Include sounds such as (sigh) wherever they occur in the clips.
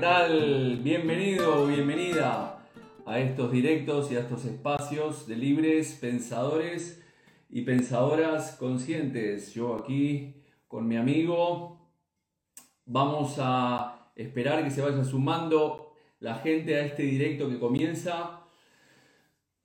Hola, ¿qué tal? Bienvenido, bienvenida a estos directos y a estos espacios de libres pensadores y pensadoras conscientes. Yo aquí con mi amigo vamos a esperar que se vaya sumando la gente a este directo que comienza.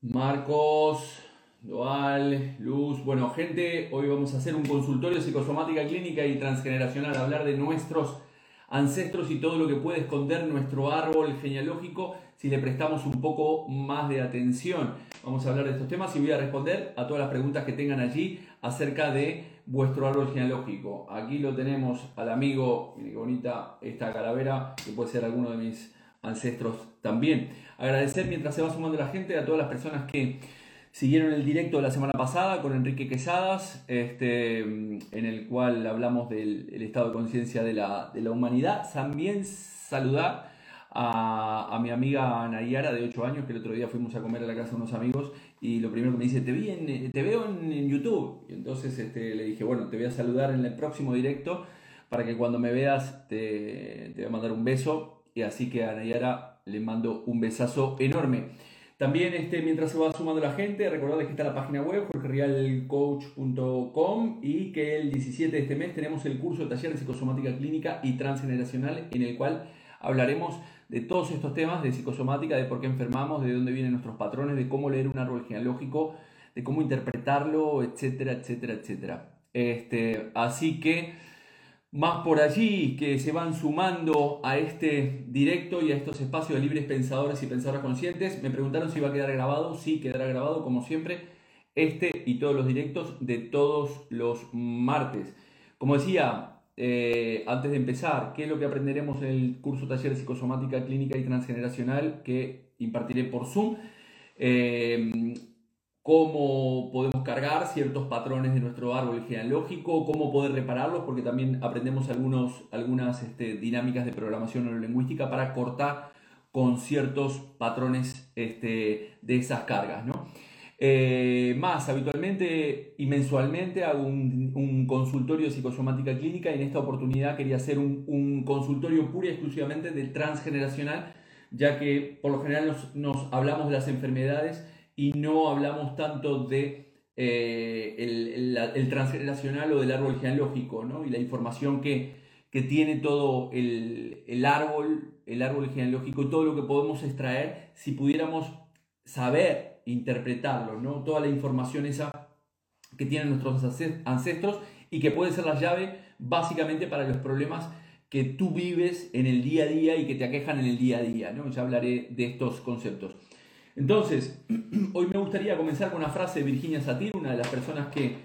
Marcos, Doal, Luz, bueno, gente, hoy vamos a hacer un consultorio psicosomática clínica y transgeneracional, hablar de nuestros ancestros y todo lo que puede esconder nuestro árbol genealógico si le prestamos un poco más de atención. Vamos a hablar de estos temas y voy a responder a todas las preguntas que tengan allí acerca de vuestro árbol genealógico. Aquí lo tenemos al amigo, miren qué bonita esta calavera, que puede ser alguno de mis ancestros también. Agradecer mientras se va sumando la gente a todas las personas que Siguieron el directo de la semana pasada con Enrique Quesadas, este, en el cual hablamos del estado de conciencia de la, humanidad. También saludar a, mi amiga Nayara de 8 años, que el otro día fuimos a comer a la casa de unos amigos y lo primero que me dice, te, vi en, te veo en, YouTube. Y entonces este, le dije, bueno, te voy a saludar en el próximo directo para que cuando me veas te, te voy a mandar un beso. Y así que a Nayara le mando un besazo enorme. También este, mientras se va sumando la gente, recordad que está la página web jorgerialcoach.com y que el 17 de este mes tenemos el curso de taller de psicosomática clínica y transgeneracional en el cual hablaremos de todos estos temas de psicosomática, de por qué enfermamos, de dónde vienen nuestros patrones, de cómo leer un árbol genealógico, de cómo interpretarlo, etcétera, etcétera, etcétera. Este, así que más por allí que se van sumando a este directo y a estos espacios de libres pensadores y pensadoras conscientes. Me preguntaron si iba a quedar grabado. Sí, quedará grabado como siempre. Este y todos los directos de todos los martes. Como decía, eh, antes de empezar, ¿qué es lo que aprenderemos en el curso taller de psicosomática clínica y transgeneracional que impartiré por Zoom? Eh, cómo podemos cargar ciertos patrones de nuestro árbol genealógico, cómo poder repararlos, porque también aprendemos algunos, algunas este, dinámicas de programación neurolingüística para cortar con ciertos patrones este, de esas cargas. Eh, más, habitualmente y mensualmente hago un, consultorio de psicosomática clínica y en esta oportunidad quería hacer un, consultorio pura y exclusivamente de transgeneracional, ya que por lo general nos hablamos de las enfermedades y no hablamos tanto de eh, el, transgeneracional o del árbol genealógico, ¿no? Y la información que, tiene todo el, árbol, el árbol genealógico y todo lo que podemos extraer si pudiéramos saber interpretarlo, ¿no? Toda la información esa que tienen nuestros ancestros y que puede ser la llave básicamente para los problemas que tú vives en el día a día y que te aquejan en el día a día, ¿no? Ya hablaré de estos conceptos. Entonces, (clears throat) hoy me gustaría comenzar con una frase de Virginia Satir, una de las personas que,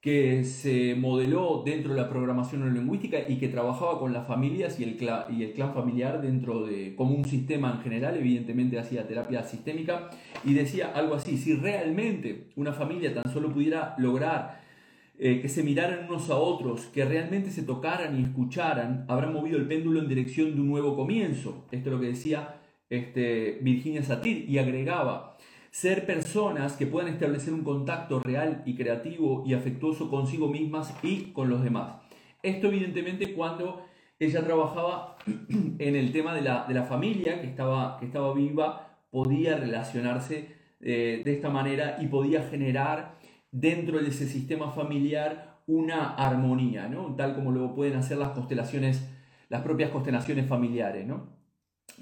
que se modeló dentro de la programación neurolingüística y que trabajaba con las familias y el, clan, y el clan familiar dentro de, como un sistema en general, evidentemente hacía terapia sistémica, y decía algo así, si realmente una familia tan solo pudiera lograr eh, que se miraran unos a otros, que realmente se tocaran y escucharan, habrán movido el péndulo en dirección de un nuevo comienzo. Esto es lo que decía este, Virginia Satir y agregaba, ser personas que puedan establecer un contacto real y creativo y afectuoso consigo mismas y con los demás. Esto evidentemente cuando ella trabajaba (clears throat) en el tema de la, familia que estaba, que estaba viva, podía relacionarse eh, de esta manera y podía generar dentro de ese sistema familiar una armonía, ¿no? tal como lo pueden hacer las constelaciones, las propias constelaciones familiares. ¿no?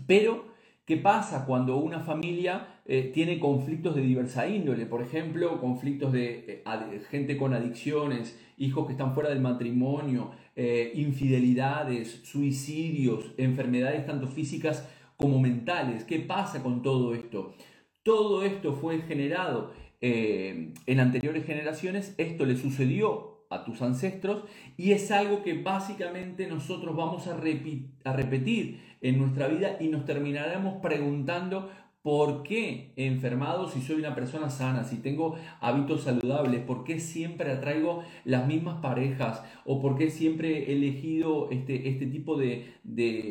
Pero ¿Qué pasa cuando una familia eh, tiene conflictos de diversa índole? Por ejemplo, conflictos de eh, gente con adicciones, hijos que están fuera del matrimonio, eh, infidelidades, suicidios, enfermedades tanto físicas como mentales. ¿Qué pasa con todo esto? Todo esto fue generado en anteriores generaciones, esto le sucedió a tus ancestros y es algo que básicamente nosotros vamos a, repetir en nuestra vida y nos terminaremos preguntando ¿Por qué enfermado si soy una persona sana, si tengo hábitos saludables? ¿Por qué siempre atraigo las mismas parejas? ¿O por qué siempre he elegido este, este tipo de,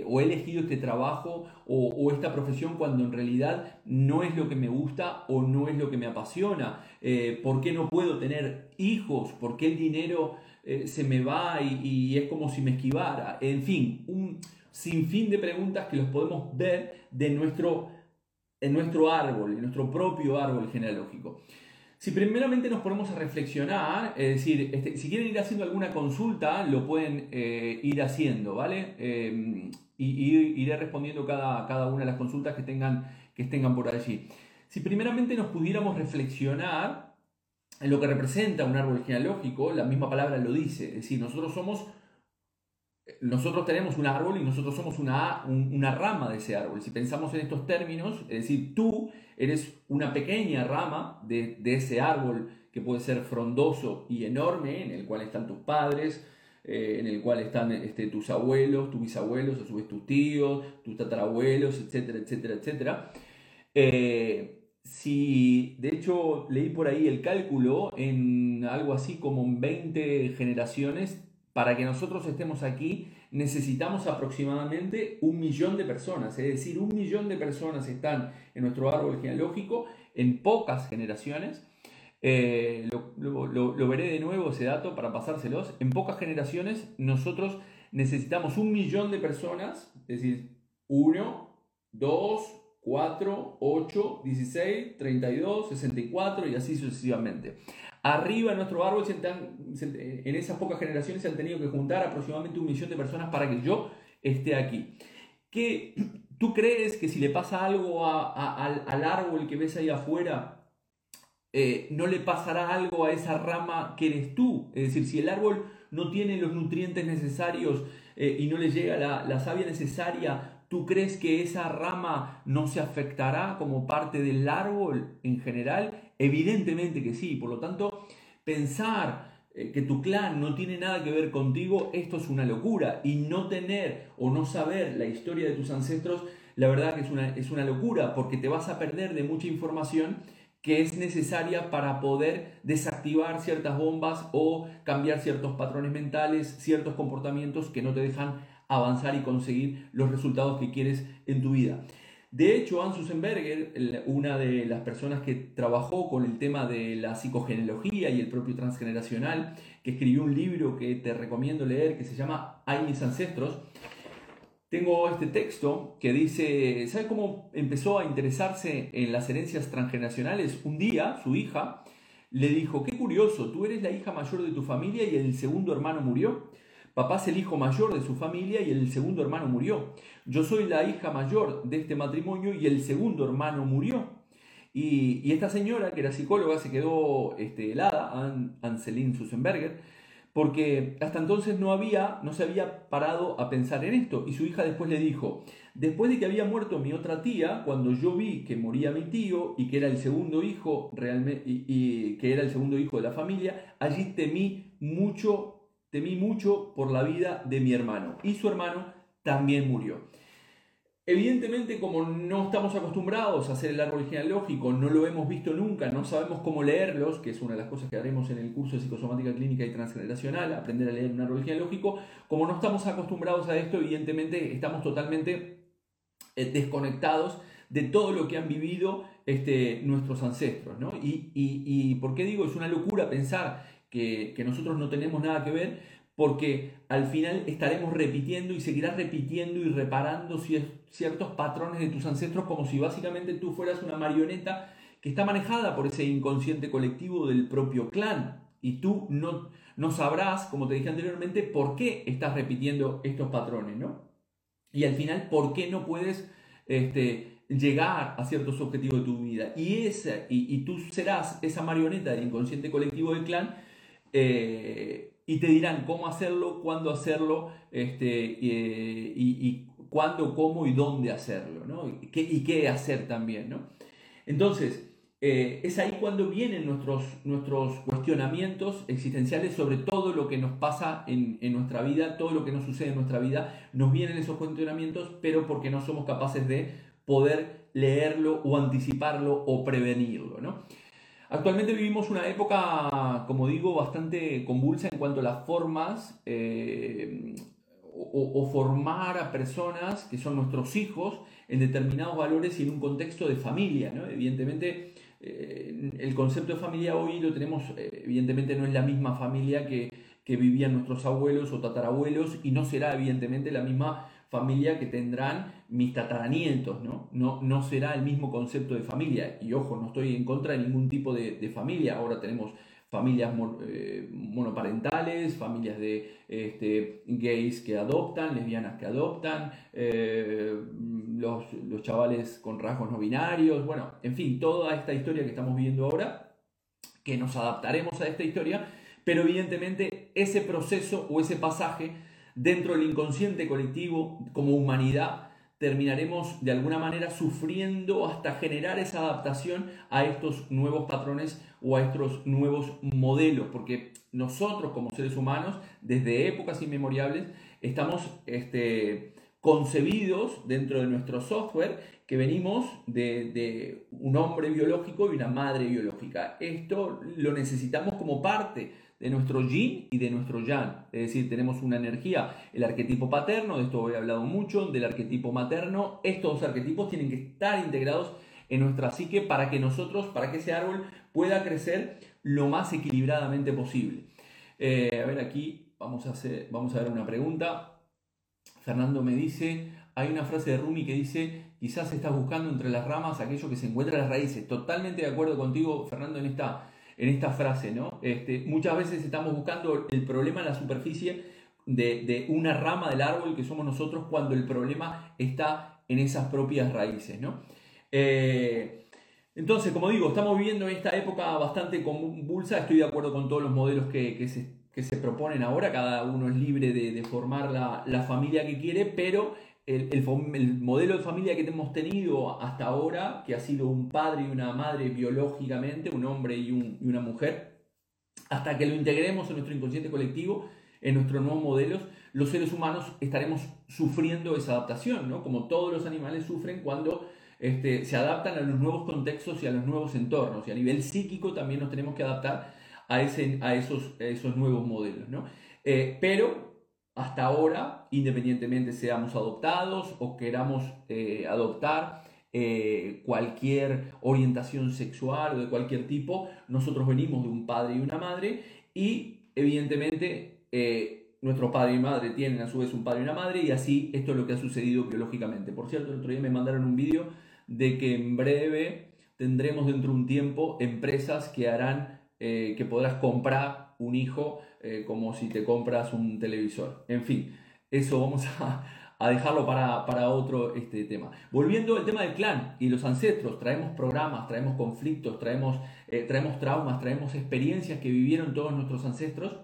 o he elegido este trabajo o, esta profesión cuando en realidad no es lo que me gusta o no es lo que me apasiona? Eh, ¿Por qué no puedo tener hijos? ¿Por qué el dinero eh, se me va y, y es como si me esquivara? En fin, un sin fin de preguntas que los podemos ver de nuestro, en nuestro árbol, en nuestro propio árbol genealógico. Si primeramente nos ponemos a reflexionar, es decir, este, si quieren ir haciendo alguna consulta, lo pueden eh, ir haciendo, ¿vale? Eh, y, iré respondiendo cada, cada una de las consultas que tengan, que tengan por allí. Si primeramente nos pudiéramos reflexionar en lo que representa un árbol genealógico, la misma palabra lo dice, es decir, nosotros somos nosotros tenemos un árbol y nosotros somos una, una rama de ese árbol. Si pensamos en estos términos, es decir, tú eres una pequeña rama de, ese árbol que puede ser frondoso y enorme, en el cual están tus padres, eh, en el cual están este, tus abuelos, tus bisabuelos, a su vez tus tíos, tus tatarabuelos, etcétera, etcétera, etcétera. Eh, si de hecho leí por ahí el cálculo en algo así como 20 generaciones, para que nosotros estemos aquí necesitamos aproximadamente un millón de personas, es decir, un millón de personas están en nuestro árbol genealógico en pocas generaciones. Eh, lo, veré de nuevo ese dato para pasárselos. En pocas generaciones nosotros necesitamos un millón de personas, es decir, 1, 2, 4, 8, 16, 32, 64 y así sucesivamente. Arriba en nuestro árbol, en esas pocas generaciones se han tenido que juntar aproximadamente un millón de personas para que yo esté aquí. ¿Qué, ¿Tú crees que si le pasa algo al, árbol que ves ahí afuera, eh, no le pasará algo a esa rama que eres tú? Es decir, si el árbol no tiene los nutrientes necesarios eh, y no le llega la savia necesaria, ¿tú crees que esa rama no se afectará como parte del árbol en general? Evidentemente que sí, por lo tanto, pensar eh, que tu clan no tiene nada que ver contigo, esto es una locura. Y no tener o no saber la historia de tus ancestros, la verdad que es una, es una locura, porque te vas a perder de mucha información que es necesaria para poder desactivar ciertas bombas o cambiar ciertos patrones mentales, ciertos comportamientos que no te dejan avanzar y conseguir los resultados que quieres en tu vida. De hecho, Anne Susenberger, una de las personas que trabajó con el tema de la psicogenealogía y el propio transgeneracional, que escribió un libro que te recomiendo leer que se llama Hay mis ancestros, tengo este texto que dice, ¿sabes cómo empezó a interesarse en las herencias transgeneracionales? Un día su hija le dijo, qué curioso, tú eres la hija mayor de tu familia y el segundo hermano murió. Papá es el hijo mayor de su familia y el segundo hermano murió. Yo soy la hija mayor de este matrimonio y el segundo hermano murió. Y, esta señora, que era psicóloga, se quedó este, helada, Anselin Susenberger, porque hasta entonces no, había, no se había parado a pensar en esto. Y su hija después le dijo, después de que había muerto mi otra tía, cuando yo vi que moría mi tío y que era el segundo hijo realmente, y que era el segundo hijo de la familia, allí temí mucho temí mucho por la vida de mi hermano y su hermano también murió. Evidentemente, como no estamos acostumbrados a hacer el árbol genealógico, no lo hemos visto nunca, no sabemos cómo leerlos, que es una de las cosas que haremos en el curso de psicosomática clínica y transgeneracional, aprender a leer un árbol genealógico, como no estamos acostumbrados a esto, evidentemente estamos totalmente eh, desconectados de todo lo que han vivido este, nuestros ancestros. ¿no? Y, y, por qué digo, es una locura pensar que, nosotros no tenemos nada que ver, porque al final estaremos repitiendo y seguirás repitiendo y reparando ciertos patrones de tus ancestros como si básicamente tú fueras una marioneta que está manejada por ese inconsciente colectivo del propio clan. Y tú no, no sabrás, como te dije anteriormente, por qué estás repitiendo estos patrones, ¿no? Y al final, por qué no puedes este, llegar a ciertos objetivos de tu vida. Y, esa, y, y tú serás esa marioneta del inconsciente colectivo del clan eh, y te dirán cómo hacerlo, cuándo hacerlo, este, y, cuándo, cómo y dónde hacerlo, ¿no? y, qué, y qué hacer también. ¿no? Entonces, eh, es ahí cuando vienen nuestros, nuestros cuestionamientos existenciales sobre todo lo que nos pasa en, en, nuestra vida, todo lo que nos sucede en nuestra vida, nos vienen esos cuestionamientos, pero porque no somos capaces de poder leerlo o anticiparlo o prevenirlo. ¿no? Actualmente vivimos una época, como digo, bastante convulsa en cuanto a las formas eh, o, formar a personas que son nuestros hijos en determinados valores y en un contexto de familia. ¿no? Evidentemente, eh, el concepto de familia hoy lo tenemos, eh, evidentemente no es la misma familia que, que vivían nuestros abuelos o tatarabuelos y no será evidentemente la misma familia que tendrán mis tataranietos, ¿no? No, no será el mismo concepto de familia. Y ojo, no estoy en contra de ningún tipo de, familia. Ahora tenemos familias eh, monoparentales, familias de este, gays que adoptan, lesbianas que adoptan, eh, los, los, chavales con rasgos no binarios, bueno, en fin, toda esta historia que estamos viendo ahora, que nos adaptaremos a esta historia, pero evidentemente ese proceso o ese pasaje dentro del inconsciente colectivo como humanidad terminaremos de alguna manera sufriendo hasta generar esa adaptación a estos nuevos patrones o a estos nuevos modelos, porque nosotros como seres humanos, desde épocas inmemorables, estamos este, concebidos dentro de nuestro software que venimos de un hombre biológico y una madre biológica. Esto lo necesitamos como parte de nuestro yin y de nuestro yang. Es decir, tenemos una energía, el arquetipo paterno, de esto he hablado mucho, del arquetipo materno. Estos dos arquetipos tienen que estar integrados en nuestra psique para que nosotros, para que ese árbol pueda crecer lo más equilibradamente posible. Eh, a ver, aquí vamos a, hacer, vamos a ver una pregunta. Fernando me dice, hay una frase de Rumi que dice, quizás estás buscando entre las ramas aquello que se encuentra en las raíces. Totalmente de acuerdo contigo, Fernando, en esta, en esta frase, ¿no? Este, muchas veces estamos buscando el problema en la superficie de, una rama del árbol que somos nosotros cuando el problema está en esas propias raíces, ¿no? Eh, entonces, como digo, estamos viviendo en esta época bastante convulsa, estoy de acuerdo con todos los modelos que, se, proponen ahora, cada uno es libre de, formar la, la, familia que quiere, pero el, modelo de familia que hemos tenido hasta ahora, que ha sido un padre y una madre biológicamente, un hombre y, una mujer, hasta que lo integremos en nuestro inconsciente colectivo, en nuestros nuevos modelos, los seres humanos estaremos sufriendo esa adaptación, ¿no? Como todos los animales sufren cuando este, se adaptan a los nuevos contextos y a los nuevos entornos. Y a nivel psíquico también nos tenemos que adaptar a, ese, a, esos, esos nuevos modelos, ¿no? Eh, pero hasta ahora, independientemente seamos adoptados o queramos eh, adoptar eh, cualquier orientación sexual o de cualquier tipo, nosotros venimos de un padre y una madre y evidentemente eh, nuestro padre y madre tienen a su vez un padre y una madre y así esto es lo que ha sucedido biológicamente. Por cierto, el otro día me mandaron un vídeo de que en breve tendremos dentro de un tiempo empresas que harán que podrás comprar un hijo eh, como si te compras un televisor. En fin, eso vamos a, dejarlo para, otro este, tema. Volviendo al tema del clan y los ancestros, traemos programas, traemos conflictos, traemos, eh, traemos traumas, traemos experiencias que vivieron todos nuestros ancestros,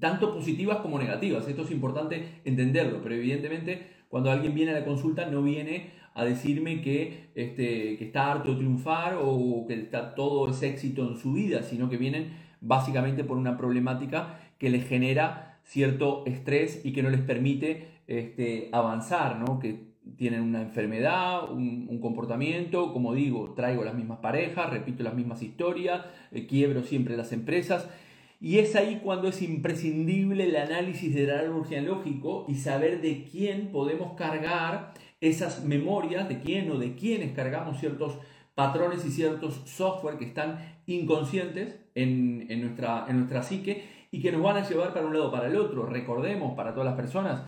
tanto positivas como negativas. Esto es importante entenderlo, pero evidentemente cuando alguien viene a la consulta no viene a decirme que, este, que está harto de triunfar o que está todo es éxito en su vida, sino que vienen básicamente por una problemática que les genera cierto estrés y que no les permite este, avanzar, ¿no? que tienen una enfermedad, un, comportamiento, como digo, traigo las mismas parejas, repito las mismas historias, eh, quiebro siempre las empresas. Y es ahí cuando es imprescindible el análisis del árbol genealógico y saber de quién podemos cargar esas memorias, de quién o de quiénes cargamos ciertos patrones y ciertos software que están inconscientes en, nuestra, en nuestra psique y que nos van a llevar para un lado o para el otro. Recordemos para todas las personas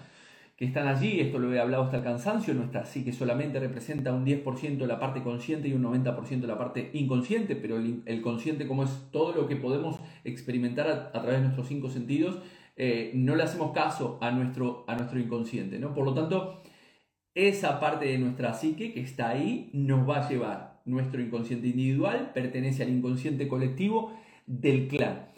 que están allí, esto lo he hablado hasta el cansancio, nuestra psique solamente representa un 10% de la parte consciente y un 90% de la parte inconsciente, pero el, consciente como es todo lo que podemos experimentar a, través de nuestros cinco sentidos, eh, no le hacemos caso a nuestro, a nuestro inconsciente. ¿no? Por lo tanto, esa parte de nuestra psique que está ahí nos va a llevar nuestro inconsciente individual pertenece al inconsciente colectivo del clan.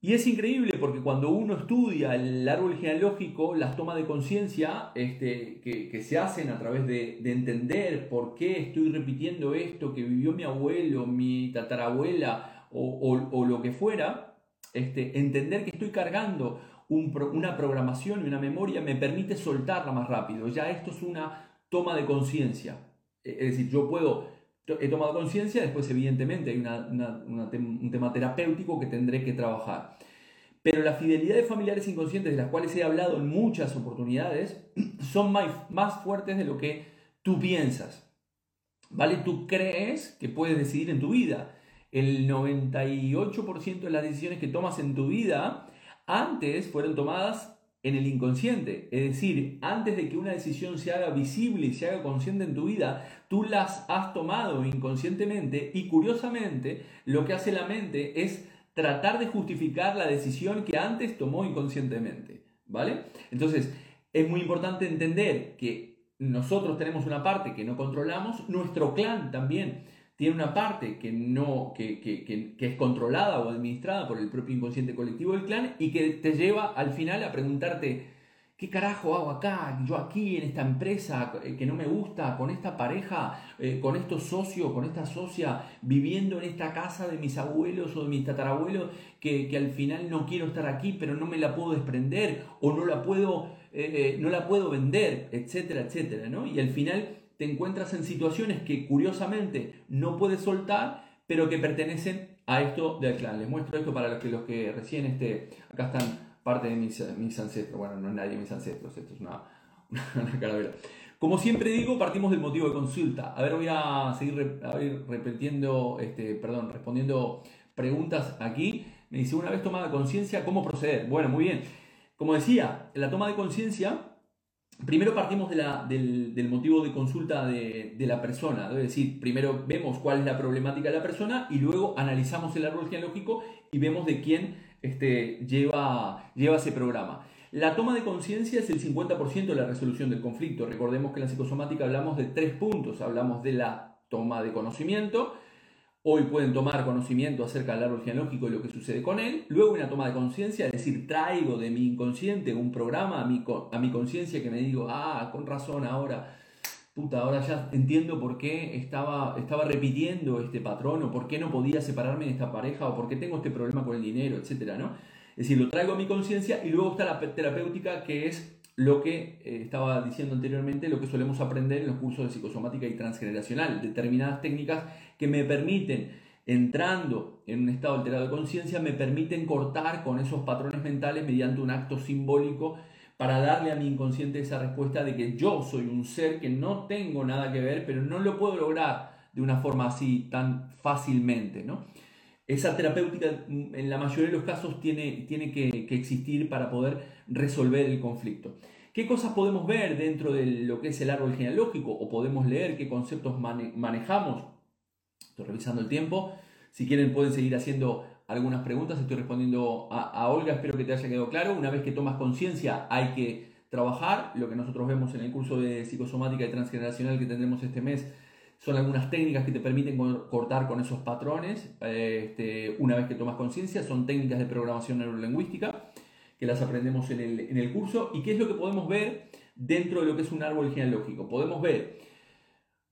Y es increíble porque cuando uno estudia el árbol genealógico, las tomas de conciencia este, que, se hacen a través de, entender por qué estoy repitiendo esto que vivió mi abuelo, mi tatarabuela o, lo que fuera, este, entender que estoy cargando una programación y una memoria me permite soltarla más rápido. Ya esto es una toma de conciencia. Es decir, yo puedo he tomado conciencia, después evidentemente hay un tema terapéutico que tendré que trabajar. Pero la fidelidad de familiares inconscientes, de las cuales he hablado en muchas oportunidades, (clears throat) son más, más fuertes de lo que tú piensas. ¿Vale? Tú crees que puedes decidir en tu vida. El 98% de las decisiones que tomas en tu vida antes fueron tomadas en el inconsciente. Es decir, antes de que una decisión se haga visible y se haga consciente en tu vida, tú las has tomado inconscientemente y curiosamente lo que hace la mente es tratar de justificar la decisión que antes tomó inconscientemente. ¿Vale? Entonces, es muy importante entender que nosotros tenemos una parte que no controlamos, nuestro clan también tiene una parte que, no, que, que, que, es controlada o administrada por el propio inconsciente colectivo del clan y que te lleva al final a preguntarte, ¿qué carajo hago acá? Yo aquí en esta empresa eh, que no me gusta, con esta pareja, eh, con estos socios, con esta socia, viviendo en esta casa de mis abuelos o de mis tatarabuelos, que, al final no quiero estar aquí, pero no me la puedo desprender o no la puedo, eh, no la puedo vender, etcétera, etcétera, ¿no? Y al final te encuentras en situaciones que curiosamente no puedes soltar, pero que pertenecen a esto del clan. Les muestro esto para los que, los que recién, este, acá están parte de mis, mis ancestros. Bueno, no es nadie de mis ancestros, esto es una, (laughs) una. Como siempre digo, partimos del motivo de consulta. A ver, voy a seguir repitiendo, este, perdón, respondiendo preguntas aquí. Me dice, una vez tomada conciencia, ¿cómo proceder? Bueno, muy bien. Como decía, la toma de conciencia primero partimos del, motivo de consulta de, la persona, es decir, primero vemos cuál es la problemática de la persona y luego analizamos el árbol genealógico y vemos de quién este, lleva, lleva ese programa. La toma de conciencia es el 50% de la resolución del conflicto. Recordemos que en la psicosomática hablamos de tres puntos. Hablamos de la toma de conocimiento, Hoy pueden tomar conocimiento acerca del árbol genealógico y lo que sucede con él. Luego una toma de conciencia, es decir, traigo de mi inconsciente un programa a mi, a mi conciencia que me digo, ah, con razón ahora, puta, ahora ya entiendo por qué estaba, estaba repitiendo este patrón o por qué no podía separarme de esta pareja o por qué tengo este problema con el dinero, etcétera, ¿no? Es decir, lo traigo a mi conciencia y luego está la terapéutica que es lo que eh, estaba diciendo anteriormente, lo que solemos aprender en los cursos de psicosomática y transgeneracional, determinadas técnicas que me permiten, entrando en un estado alterado de conciencia, me permiten cortar con esos patrones mentales mediante un acto simbólico para darle a mi inconsciente esa respuesta de que yo soy un ser que no tengo nada que ver, pero no lo puedo lograr de una forma así tan fácilmente, ¿no? Esa terapéutica mm, en la mayoría de los casos tiene, tiene que, existir para poder resolver el conflicto. ¿Qué cosas podemos ver dentro de lo que es el árbol genealógico o podemos leer qué conceptos manejamos? Estoy revisando el tiempo. Si quieren pueden seguir haciendo algunas preguntas. Estoy respondiendo a, a Olga. Espero que te haya quedado claro. Una vez que tomas conciencia hay que trabajar. Lo que nosotros vemos en el curso de psicosomática y transgeneracional que tendremos este mes son algunas técnicas que te permiten cortar con esos patrones este, una vez que tomas conciencia. Son técnicas de programación neurolingüística que las aprendemos en el, en el curso. ¿Y qué es lo que podemos ver dentro de lo que es un árbol genealógico? Podemos ver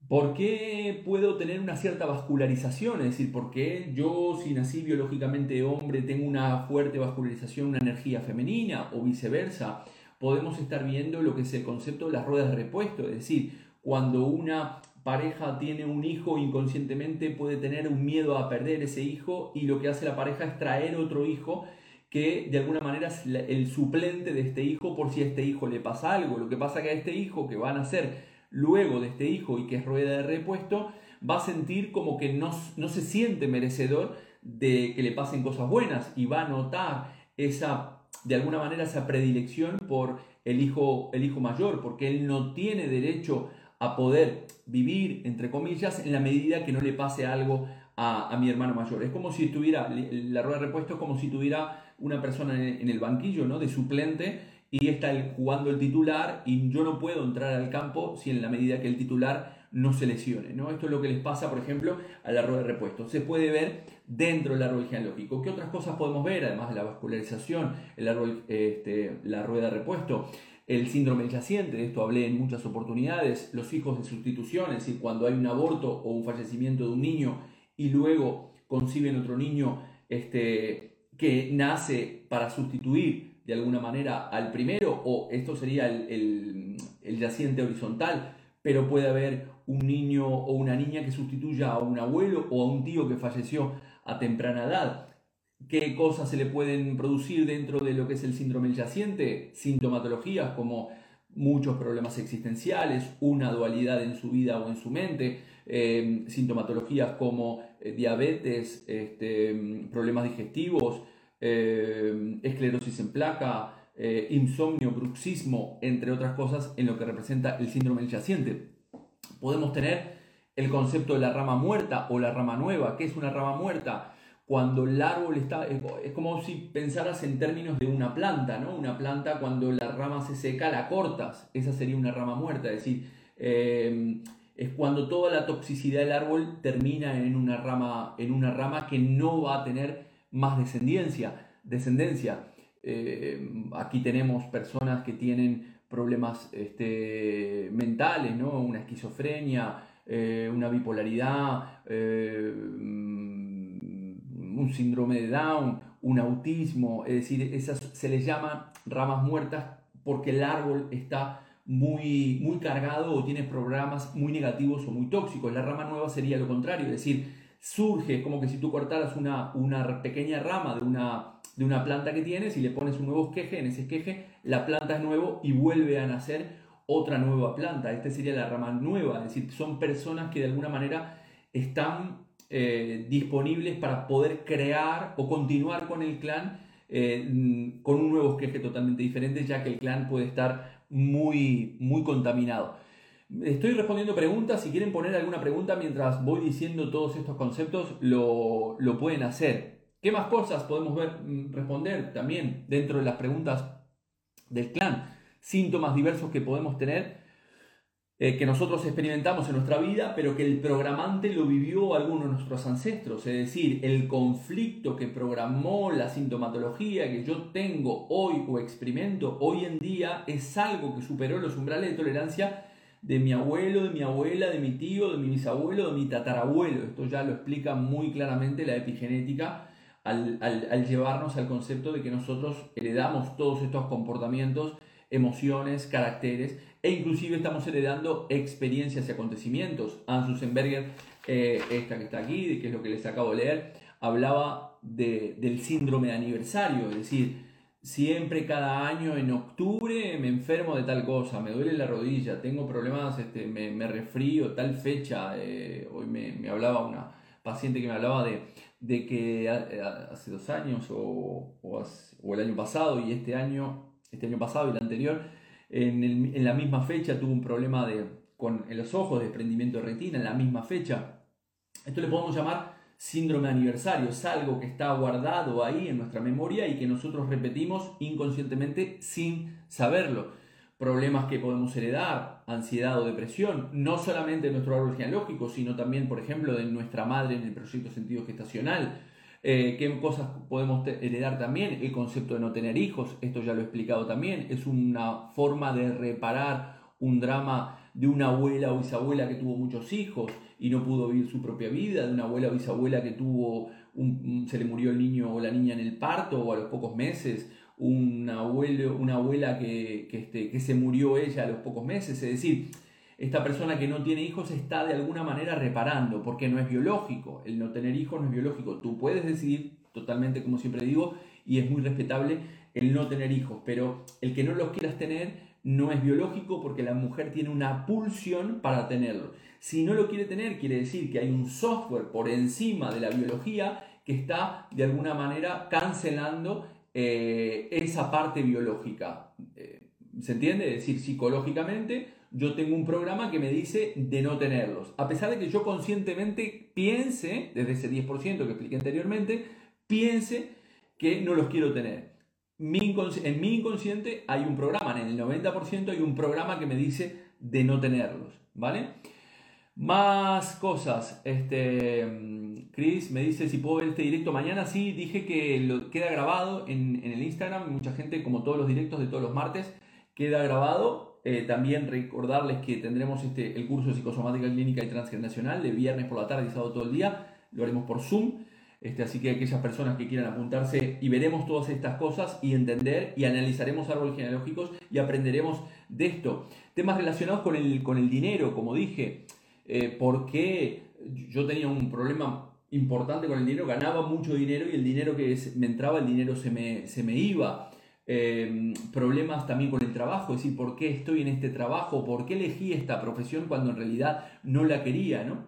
por qué puedo tener una cierta vascularización, es decir, por qué yo, si nací biológicamente hombre, tengo una fuerte vascularización, una energía femenina o viceversa. Podemos estar viendo lo que es el concepto de las ruedas de repuesto, es decir, cuando una pareja tiene un hijo, inconscientemente puede tener un miedo a perder ese hijo y lo que hace la pareja es traer otro hijo que de alguna manera es el suplente de este hijo por si a este hijo le pasa algo. Lo que pasa que a este hijo que van a ser luego de este hijo y que es rueda de repuesto, va a sentir como que no, no se siente merecedor de que le pasen cosas buenas y va a notar esa, de alguna manera, esa predilección por el hijo, el hijo mayor, porque él no tiene derecho a poder vivir, entre comillas, en la medida que no le pase algo a, mi hermano mayor. Es como si estuviera, la rueda de repuesto es como si tuviera una persona en el banquillo, ¿no? De suplente y está jugando el titular y yo no puedo entrar al campo si en la medida que el titular no se lesione. ¿no? Esto es lo que les pasa, por ejemplo, a la rueda de repuesto. Se puede ver dentro del árbol genealógico. ¿Qué otras cosas podemos ver? Además de la vascularización, el árbol, este, la rueda de repuesto el síndrome yaciente, de esto hablé en muchas oportunidades, los hijos de sustitución, es decir, cuando hay un aborto o un fallecimiento de un niño y luego conciben otro niño este, que nace para sustituir de alguna manera al primero, o esto sería el, el, yaciente horizontal, pero puede haber un niño o una niña que sustituya a un abuelo o a un tío que falleció a temprana edad qué cosas se le pueden producir dentro de lo que es el síndrome yaciente, sintomatologías como muchos problemas existenciales, una dualidad en su vida o en su mente, em, sintomatologías como eh, diabetes, este, problemas digestivos, em, esclerosis en placa, eh, insomnio, bruxismo, entre otras cosas, en lo que representa el síndrome yaciente. Podemos tener el concepto de la rama muerta o la rama nueva. ¿Qué es una rama muerta? Cuando el árbol está, es como si pensaras en términos de una planta, ¿no? Una planta cuando la rama se seca la cortas, esa sería una rama muerta, es decir, eh, es cuando toda la toxicidad del árbol termina en una rama, en una rama que no va a tener más descendencia. descendencia. Eh, aquí tenemos personas que tienen problemas este, mentales, ¿no? una esquizofrenia, eh, una bipolaridad, eh, un síndrome de Down, un autismo, es decir, esas se les llama ramas muertas porque el árbol está muy, muy cargado o tiene programas muy negativos o muy tóxicos. La rama nueva sería lo contrario, es decir, surge como que si tú cortaras una, una pequeña rama de una, de una planta que tienes y le pones un nuevo esqueje, en ese esqueje la planta es nuevo y vuelve a nacer otra nueva planta. Esta sería la rama nueva, es decir, son personas que de alguna manera están eh, disponibles para poder crear o continuar con el clan eh, con un nuevo esqueje totalmente diferente, ya que el clan puede estar muy, muy contaminado. Estoy respondiendo preguntas, si quieren poner alguna pregunta mientras voy diciendo todos estos conceptos, lo, pueden hacer. ¿Qué más cosas podemos ver, mm, responder también dentro de las preguntas del clan? Síntomas diversos que podemos tener eh, que nosotros experimentamos en nuestra vida, pero que el programante lo vivió alguno de nuestros ancestros. Es decir, el conflicto que programó la sintomatología que yo tengo hoy o experimento hoy en día es algo que superó los umbrales de tolerancia de mi abuelo, de mi abuela, de mi tío, de mi bisabuelo, de mi tatarabuelo. Esto ya lo explica muy claramente la epigenética al, al llevarnos al concepto de que nosotros heredamos todos estos comportamientos emociones, caracteres e inclusive estamos heredando experiencias y acontecimientos. Anne Susenberger, eh, esta que está aquí, que es lo que les acabo de leer, hablaba del síndrome de aniversario, es decir, siempre cada año en octubre me enfermo de tal cosa, me duele la rodilla, tengo problemas, este, me, me resfrío, tal fecha. Eh, hoy me, hablaba una paciente que me hablaba de, de que hace dos años o, o el año pasado y este año este año pasado y el anterior, en, la misma fecha tuvo un problema de, con los ojos, de desprendimiento de retina, en la misma fecha. Esto le podemos llamar síndrome de aniversario, es algo que está guardado ahí en nuestra memoria y que nosotros repetimos inconscientemente sin saberlo. Problemas que podemos heredar, ansiedad o depresión, no solamente de nuestro árbol genealógico, sino también, por ejemplo, de nuestra madre en el proyecto sentido gestacional, eh, ¿Qué cosas podemos heredar también? El concepto de no tener hijos, esto ya lo he explicado también, es una forma de reparar un drama de una abuela o bisabuela que tuvo muchos hijos y no pudo vivir su propia vida, de una abuela o bisabuela que tuvo un, se le murió el niño o la niña en el parto o a los pocos meses, un abuelo, una abuela que, este, que se murió ella a los pocos meses, es decir, esta persona que no tiene hijos está de alguna manera reparando, porque no es biológico. El no tener hijos no es biológico. Tú puedes decidir totalmente, como siempre digo, y es muy respetable el no tener hijos, pero el que no los quieras tener no es biológico porque la mujer tiene una pulsión para tenerlo. Si no lo quiere tener, quiere decir que hay un software por encima de la biología que está de alguna manera cancelando eh, esa parte biológica. Eh, ¿Se entiende? Es decir, psicológicamente yo tengo un programa que me dice de no tenerlos. A pesar de que yo conscientemente piense, desde ese 10% que expliqué anteriormente, piense que no los quiero tener. en mi inconsciente hay un programa, en el 90% hay un programa que me dice de no tenerlos, ¿vale? Más cosas. Este, Chris me dice si puedo ver este directo mañana. Sí, dije que lo queda grabado en, en el Instagram. Mucha gente, como todos los directos de todos los martes, queda grabado eh, también recordarles que tendremos este, el curso de psicosomática clínica y transgeneracional de viernes por la tarde y sábado todo el día. Lo haremos por Zoom. Este, así que aquellas personas que quieran apuntarse y veremos todas estas cosas y entender y analizaremos árboles genealógicos y aprenderemos de esto. Temas relacionados con el, con el dinero, como dije, eh, porque yo tenía un problema importante con el dinero, ganaba mucho dinero y el dinero que me entraba, el dinero se me, se me iba. Em, problemas también con el trabajo, es decir, ¿por qué estoy en este trabajo? ¿Por qué elegí esta profesión cuando en realidad no la quería? ¿no?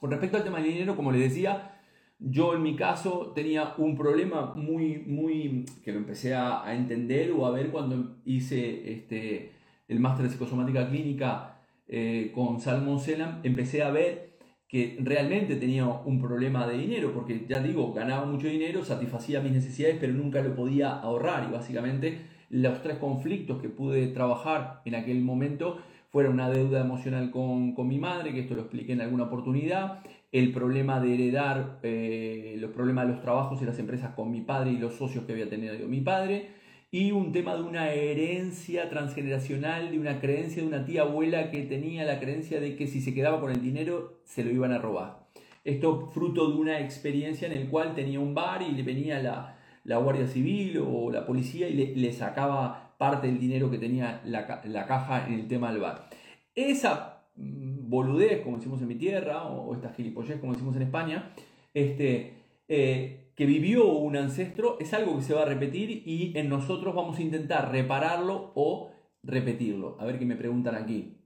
Con respecto al tema del dinero, como les decía, Yo en mi caso tenía un problema muy, muy, que lo empecé a, entender o a ver cuando hice este, el máster de psicosomática clínica eh, con Salmon Selam, empecé a ver que realmente tenía un problema de dinero, porque ya digo, ganaba mucho dinero, satisfacía mis necesidades, pero nunca lo podía ahorrar. Y básicamente los tres conflictos que pude trabajar en aquel momento fueron una deuda emocional con, con mi madre, que esto lo expliqué en alguna oportunidad, el problema de heredar eh, los problemas de los trabajos y las empresas con mi padre y los socios que había tenido mi padre, y un tema de una herencia transgeneracional, de una creencia de una tía abuela que tenía la creencia de que si se quedaba con el dinero se lo iban a robar. Esto fruto de una experiencia en el cual tenía un bar y le venía la, la Guardia Civil o la policía y le, sacaba parte del dinero que tenía la, la caja en el tema del bar. Esa Mm, boludez, como decimos en mi tierra, o, esta gilipollez, como decimos en España, este, eh, que vivió un ancestro, es algo que se va a repetir y en nosotros vamos a intentar repararlo o repetirlo. A ver qué me preguntan aquí.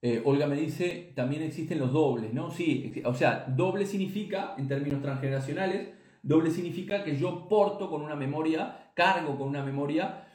Eh, Olga me dice, también existen los dobles, ¿no? Sí, o sea, doble significa, en términos transgeneracionales, doble significa que yo porto con una memoria, cargo con una memoria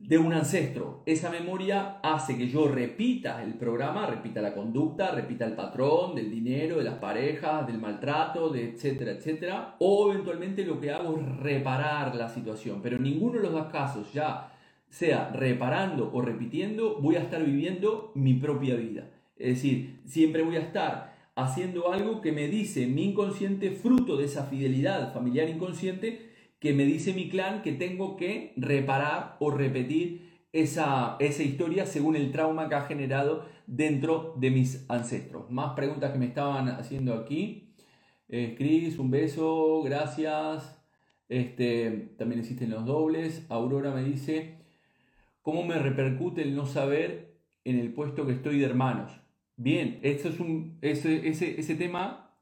de un ancestro. Esa memoria hace que yo repita el programa, repita la conducta, repita el patrón del dinero, de las parejas, del maltrato, de etcétera, etcétera. O eventualmente lo que hago es reparar la situación. Pero en ninguno de los dos casos, ya sea reparando o repitiendo, voy a estar viviendo mi propia vida. Es decir, siempre voy a estar haciendo algo que me dice mi inconsciente, fruto de esa fidelidad familiar inconsciente, que me dice mi clan que tengo que reparar o repetir esa, esa historia según el trauma que ha generado dentro de mis ancestros. Más preguntas que me estaban haciendo aquí. Eh, un beso, gracias. Este, también existen los dobles. Aurora me dice, ¿cómo me repercute el no saber en el puesto que estoy de hermanos? Bien, eso es un, ese, ese, ese tema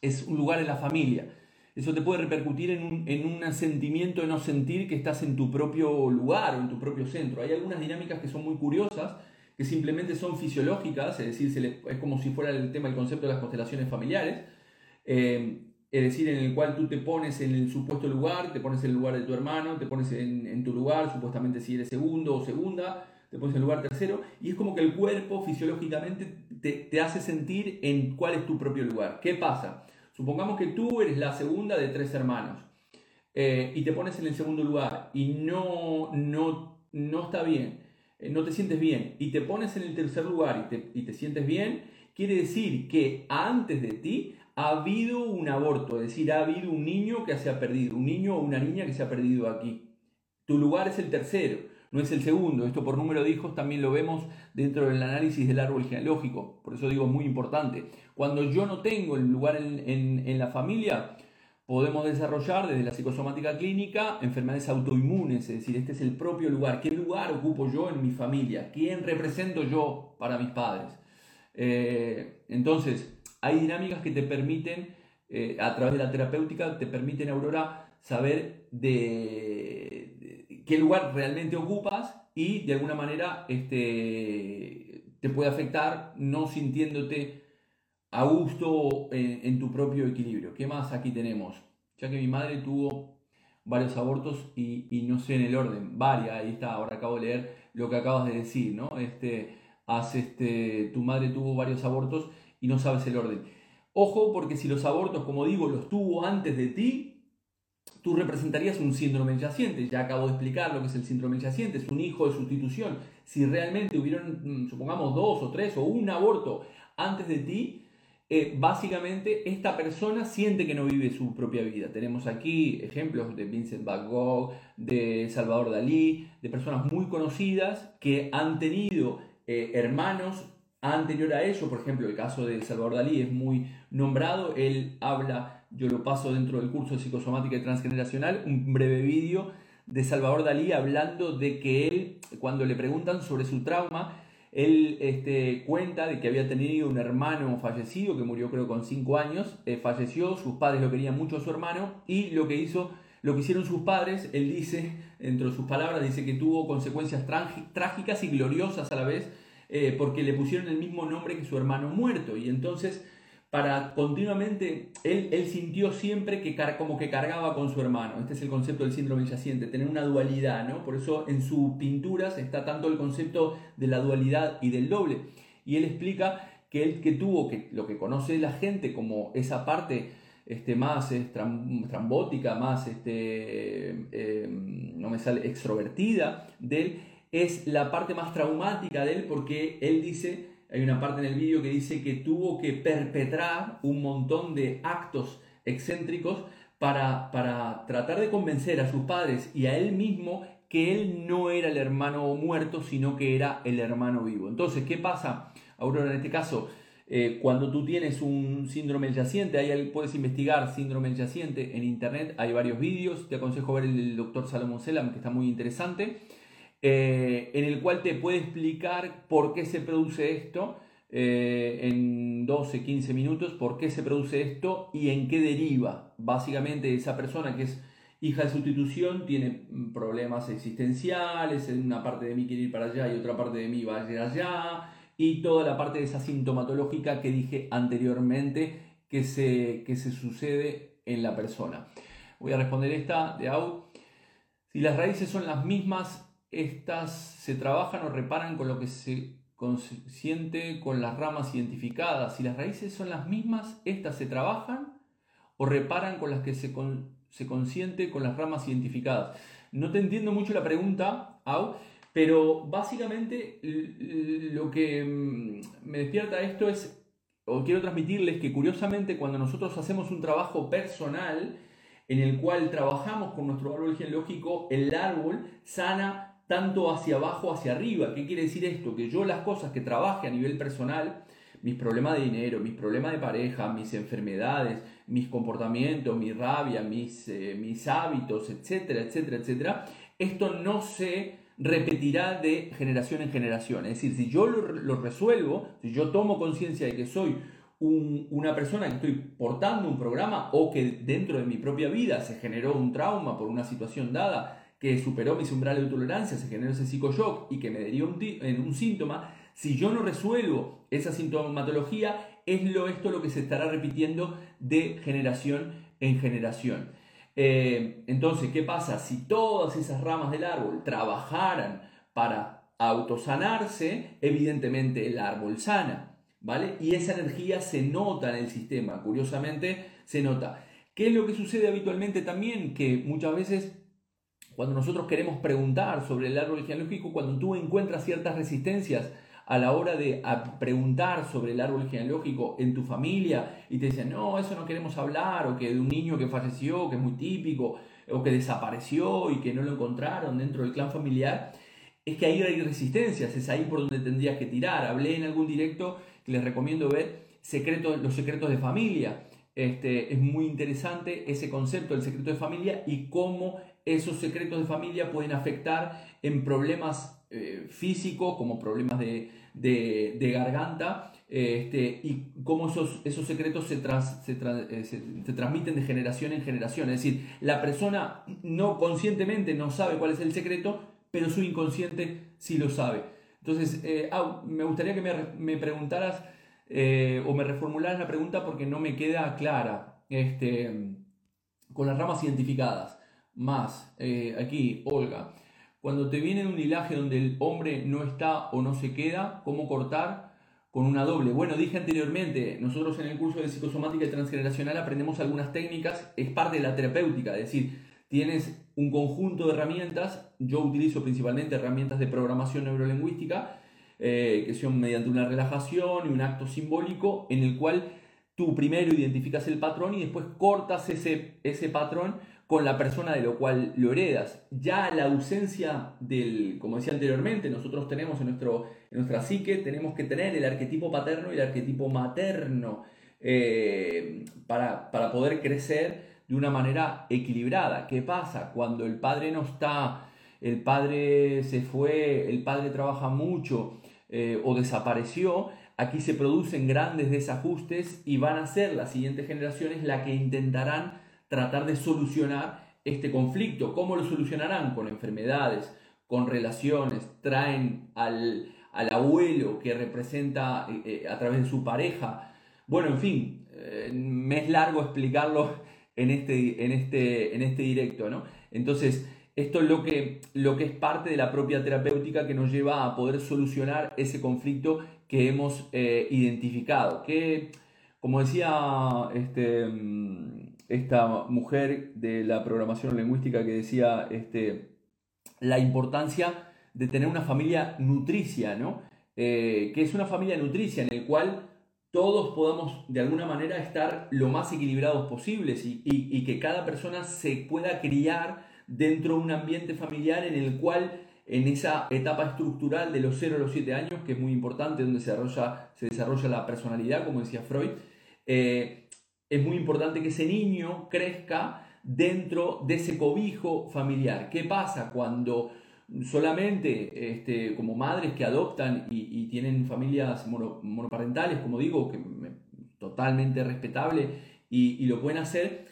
es un lugar en la familia eso te puede repercutir en un, en un, sentimiento de no sentir que estás en tu propio lugar o en tu propio centro. Hay algunas dinámicas que son muy curiosas, que simplemente son fisiológicas, es decir, es como si fuera el tema, el concepto de las constelaciones familiares, eh, es decir, en el cual tú te pones en el supuesto lugar, te pones en el lugar de tu hermano, te pones en, tu lugar, supuestamente si eres segundo o segunda, te pones en el lugar tercero, y es como que el cuerpo fisiológicamente te, te hace sentir en cuál es tu propio lugar. ¿Qué pasa? Supongamos que tú eres la segunda de tres hermanos eh, y te pones en el segundo lugar y no, no, no está bien, eh, no te sientes bien y te pones en el tercer lugar y te, y te sientes bien, quiere decir que antes de ti ha habido un aborto, es decir, ha habido un niño que se ha perdido, un niño o una niña que se ha perdido aquí. Tu lugar es el tercero no es el segundo. Esto por número de hijos también lo vemos dentro del análisis del árbol genealógico. Por eso digo, es muy importante. Cuando yo no tengo el lugar en, la familia, podemos desarrollar desde la psicosomática clínica enfermedades autoinmunes, es decir, este es el propio lugar. ¿Qué lugar ocupo yo en mi familia? ¿Quién represento yo para mis padres? Eh, entonces, hay dinámicas que te permiten, eh, a través de la terapéutica, te permiten, Aurora, saber de, qué lugar realmente ocupas y de alguna manera este, te puede afectar no sintiéndote a gusto en, tu propio equilibrio. ¿Qué más aquí tenemos? Ya que mi madre tuvo varios abortos y, no sé en el orden, varias, ahí está, ahora acabo de leer lo que acabas de decir, ¿no? Este, este, tu madre tuvo varios abortos y no sabes el orden. Ojo, porque si los abortos, como digo, los tuvo antes de ti, tú representarías un síndrome yaciente. Ya acabo de explicar lo que es el síndrome yaciente, es un hijo de sustitución. Si realmente hubieron, mm, supongamos, dos o tres o un aborto antes de ti, eh, básicamente esta persona siente que no vive su propia vida. Tenemos aquí ejemplos de Vincent Van Gogh, de Salvador Dalí, de personas muy conocidas que han tenido eh, hermanos anterior a ello. Por ejemplo, el caso de Salvador Dalí es muy nombrado. Él habla yo lo paso dentro del curso de psicosomática y transgeneracional, un breve vídeo de Salvador Dalí hablando de que él, cuando le preguntan sobre su trauma, él este, cuenta de que había tenido un hermano fallecido, que murió creo con 5 años, eh, falleció, sus padres lo querían mucho a su hermano, y lo que hizo, lo que hicieron sus padres, él dice, entre sus palabras, dice que tuvo consecuencias trágicas y gloriosas a la vez, eh, porque le pusieron el mismo nombre que su hermano muerto, y entonces para continuamente, él, él sintió siempre que como que cargaba con su hermano. Este es el concepto del síndrome yaciente, tener una dualidad, ¿no? Por eso en sus pinturas está tanto el concepto de la dualidad y del doble. Y él explica que él que tuvo, que lo que conoce la gente como esa parte este, más estrambótica, más, este, eh, no me sale, extrovertida de él, es la parte más traumática de él porque él dice hay una parte en el vídeo que dice que tuvo que perpetrar un montón de actos excéntricos para, para tratar de convencer a sus padres y a él mismo que él no era el hermano muerto, sino que era el hermano vivo. Entonces, ¿qué pasa, Aurora, en este caso? Eh, cuando tú tienes un síndrome yaciente, ahí puedes investigar síndrome yaciente en internet, hay varios vídeos, te aconsejo ver el doctor Salomón Selam, que está muy interesante. Eh, en el cual te puede explicar por qué se produce esto eh, en 12, 15 minutos, por qué se produce esto y en qué deriva. Básicamente esa persona que es hija de sustitución tiene problemas existenciales, en una parte de mí quiere ir para allá y otra parte de mí va a ir allá, y toda la parte de esa sintomatológica que dije anteriormente que se, que se sucede en la persona. Voy a responder esta de Au. Si las raíces son las mismas, estas se trabajan o reparan con lo que se siente con las ramas identificadas. Si las raíces son las mismas, estas se trabajan o reparan con las que se, se consiente con las ramas identificadas. No te entiendo mucho la pregunta, Au, pero básicamente lo que mm, me despierta esto es, o quiero transmitirles que curiosamente cuando nosotros hacemos un trabajo personal, en el cual trabajamos con nuestro árbol genealógico, el árbol sana tanto hacia abajo hacia arriba. ¿Qué quiere decir esto? Que yo las cosas que trabaje a nivel personal, mis problemas de dinero, mis problemas de pareja, mis enfermedades, mis comportamientos, mi rabia, mis, eh, mis hábitos, etcétera, etcétera, etcétera, esto no se repetirá de generación en generación. Es decir, si yo lo, resuelvo, si yo tomo conciencia de que soy una persona que estoy portando un programa o que dentro de mi propia vida se generó un trauma por una situación dada, que superó mis umbrales de tolerancia, se generó ese psicoshock y que me derivó en un síntoma, si yo no resuelvo esa sintomatología, es lo, esto lo que se estará repitiendo de generación en generación. Eh, entonces, ¿qué pasa? Si todas esas ramas del árbol trabajaran para autosanarse, evidentemente el árbol sana, ¿vale? Y esa energía se nota en el sistema, curiosamente se nota. ¿Qué es lo que sucede habitualmente también? Que muchas veces cuando nosotros queremos preguntar sobre el árbol genealógico, cuando tú encuentras ciertas resistencias a la hora de preguntar sobre el árbol genealógico en tu familia y te dicen, no, eso no queremos hablar, o que de un niño que falleció, que es muy típico, o que desapareció y que no lo encontraron dentro del clan familiar, es que ahí hay resistencias, es ahí por donde tendrías que tirar. Hablé en algún directo les recomiendo ver secretos, los secretos de familia. Este, es muy interesante ese concepto del secreto de familia y cómo esos secretos de familia pueden afectar en problemas eh, físicos, como problemas de, garganta, este, y cómo esos, esos secretos se, eh, se, transmiten de generación en generación. Es decir, la persona no conscientemente no sabe cuál es el secreto, pero su inconsciente sí lo sabe. Entonces, eh, me gustaría que me, me preguntaras o me reformularas la pregunta porque no me queda clara este, con las ramas identificadas más, eh, aquí, Olga, cuando te viene un hilaje donde el hombre no está o no se queda, ¿cómo cortar? Con una doble. Bueno, dije anteriormente, nosotros en el curso de psicosomática y transgeneracional aprendemos algunas técnicas, es parte de la terapéutica, es decir, tienes un conjunto de herramientas, yo utilizo principalmente herramientas de programación neurolingüística, eh, que son mediante una relajación y un acto simbólico en el cual tú primero identificas el patrón y después cortas ese, ese patrón con la persona de lo cual lo heredas. Ya la ausencia del, como decía anteriormente, nosotros tenemos en, nuestro, en nuestra psique, tenemos que tener el arquetipo paterno y el arquetipo materno eh, para, para poder crecer de una manera equilibrada. ¿Qué pasa? Cuando el padre no está, el padre se fue, el padre trabaja mucho eh, o desapareció, aquí se producen grandes desajustes y van a ser las siguientes generaciones las que intentarán tratar de solucionar este conflicto. ¿Cómo lo solucionarán? Con enfermedades, con relaciones, traen al, abuelo que representa eh, eh, a través de su pareja. Bueno, en fin, eh, me es largo explicarlo en este, en este, en este directo, ¿no? Entonces, esto es lo que, lo que es parte de la propia terapéutica que nos lleva a poder solucionar ese conflicto que hemos identificado. Que, como decía este, mm, esta mujer de la programación lingüística que decía este, la importancia de tener una familia nutricia, ¿no? Eh, que es una familia nutricia en el cual todos podamos de alguna manera estar lo más equilibrados posibles y, que cada persona se pueda criar dentro de un ambiente familiar en el cual en esa etapa estructural de los 0 a los 7 años, que es muy importante, donde se desarrolla, se desarrolla la personalidad, como decía Freud, eh, es muy importante que ese niño crezca dentro de ese cobijo familiar. ¿Qué pasa cuando solamente este, como madres que adoptan y, tienen familias monoparentales, como digo, que totalmente respetable y, lo pueden hacer,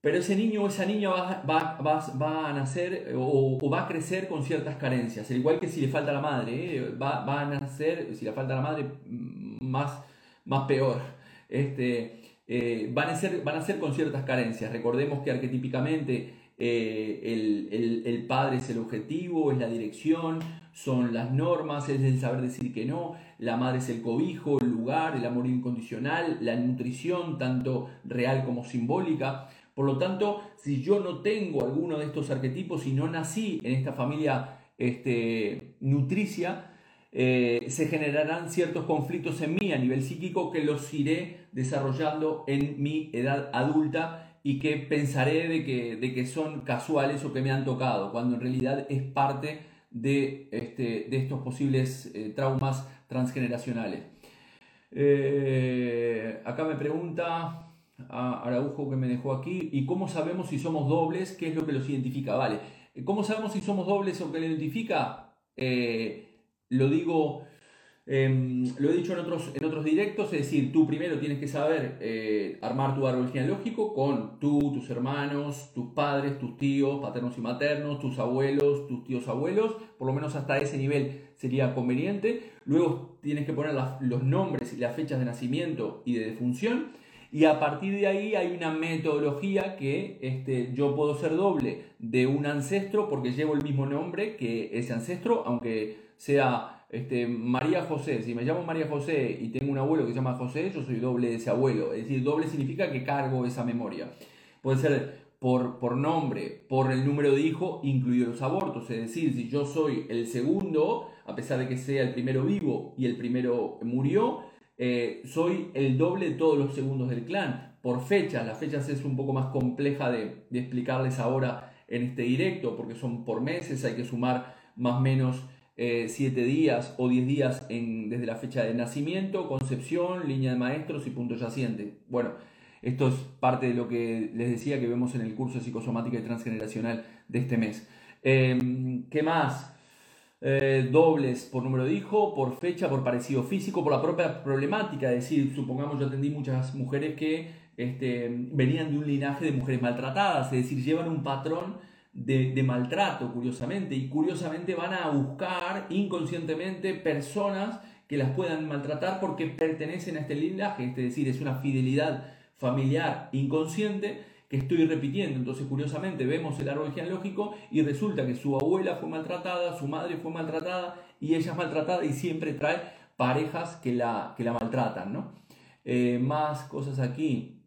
pero ese niño o esa niña va, va, a nacer o, va a crecer con ciertas carencias, al igual que si le falta la madre, ¿eh? va, a nacer, si le falta la madre, más, más peor. Este, eh, van, a ser, van a ser con ciertas carencias. Recordemos que arquetípicamente eh, el, padre es el objetivo, es la dirección, son las normas, es el saber decir que no, la madre es el cobijo, el lugar, el amor incondicional, la nutrición, tanto real como simbólica. Por lo tanto, si yo no tengo alguno de estos arquetipos y no nací en esta familia este, nutricia, eh, se generarán ciertos conflictos en mí a nivel psíquico que los iré desarrollando en mi edad adulta y que pensaré de que, de que son casuales o que me han tocado, cuando en realidad es parte de, este, de estos posibles eh, traumas transgeneracionales. Eh, acá me pregunta a Araujo que me dejó aquí, ¿y cómo sabemos si somos dobles? ¿Qué es lo que los identifica? Vale, ¿cómo sabemos si somos dobles o qué lo identifica? Lo digo Em, lo he dicho en otros, en otros directos, es decir, tú primero tienes que saber eh, armar tu árbol genealógico con tú, tus hermanos, tus padres, tus tíos, paternos y maternos, tus abuelos, tus tíos abuelos, por lo menos hasta ese nivel sería conveniente. Luego tienes que poner los nombres y las fechas de nacimiento y de defunción. Y a partir de ahí hay una metodología que este, yo puedo ser doble de un ancestro porque llevo el mismo nombre que ese ancestro, aunque sea este, María José, si me llamo María José y tengo un abuelo que se llama José, yo soy doble de ese abuelo. Es decir, doble significa que cargo esa memoria. Puede ser por, por nombre, por el número de hijo, incluido los abortos. Es decir, si yo soy el segundo, a pesar de que sea el primero vivo y el primero murió, eh, soy el doble de todos los segundos del clan. Por fechas, las fechas es un poco más compleja de, de explicarles ahora en este directo, porque son por meses, hay que sumar más o menos 7 eh, días o 10 días en, desde la fecha de nacimiento, concepción, línea de maestros y punto yaciente. Bueno, esto es parte de lo que les decía que vemos en el curso de psicosomática y transgeneracional de este mes. Em, ¿Qué más? Eh, dobles por número de hijo, por fecha, por parecido físico, por la propia problemática. Es decir, supongamos yo atendí muchas mujeres que este, venían de un linaje de mujeres maltratadas, es decir, llevan un patrón de, maltrato, curiosamente, y curiosamente van a buscar inconscientemente personas que las puedan maltratar porque pertenecen a este linaje, es decir, es una fidelidad familiar inconsciente que estoy repitiendo. Entonces, curiosamente, vemos el árbol genealógico y resulta que su abuela fue maltratada, su madre fue maltratada y ella es maltratada y siempre trae parejas que la, que la maltratan, ¿no? Eh, más cosas aquí.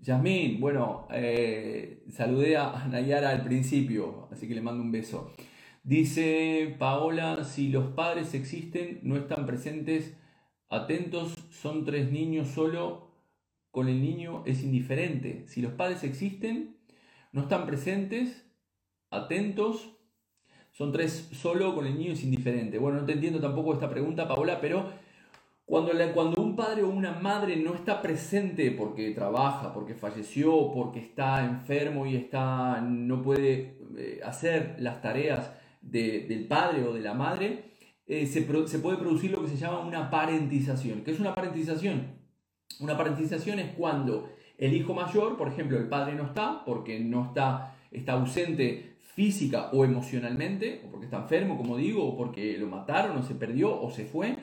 Yasmín, bueno, eh, saludé a Nayara al principio, así que le mando un beso. Dice Paola, si los padres existen, no están presentes, atentos, son tres niños solo, con el niño es indiferente. Si los padres existen, no están presentes, atentos, son tres solo, con el niño es indiferente. Bueno, no te entiendo tampoco esta pregunta, Paola, pero cuando, un padre o una madre no está presente porque trabaja, porque falleció, porque está enfermo y está, no puede eh, hacer las tareas del padre o de la madre, eh, se, se, puede producir lo que se llama una parentización. ¿Qué es una parentización? Una parentización es cuando el hijo mayor, por ejemplo, el padre no está porque no está, está ausente física o emocionalmente, o porque está enfermo, como digo, o porque lo mataron, o se perdió, o se fue,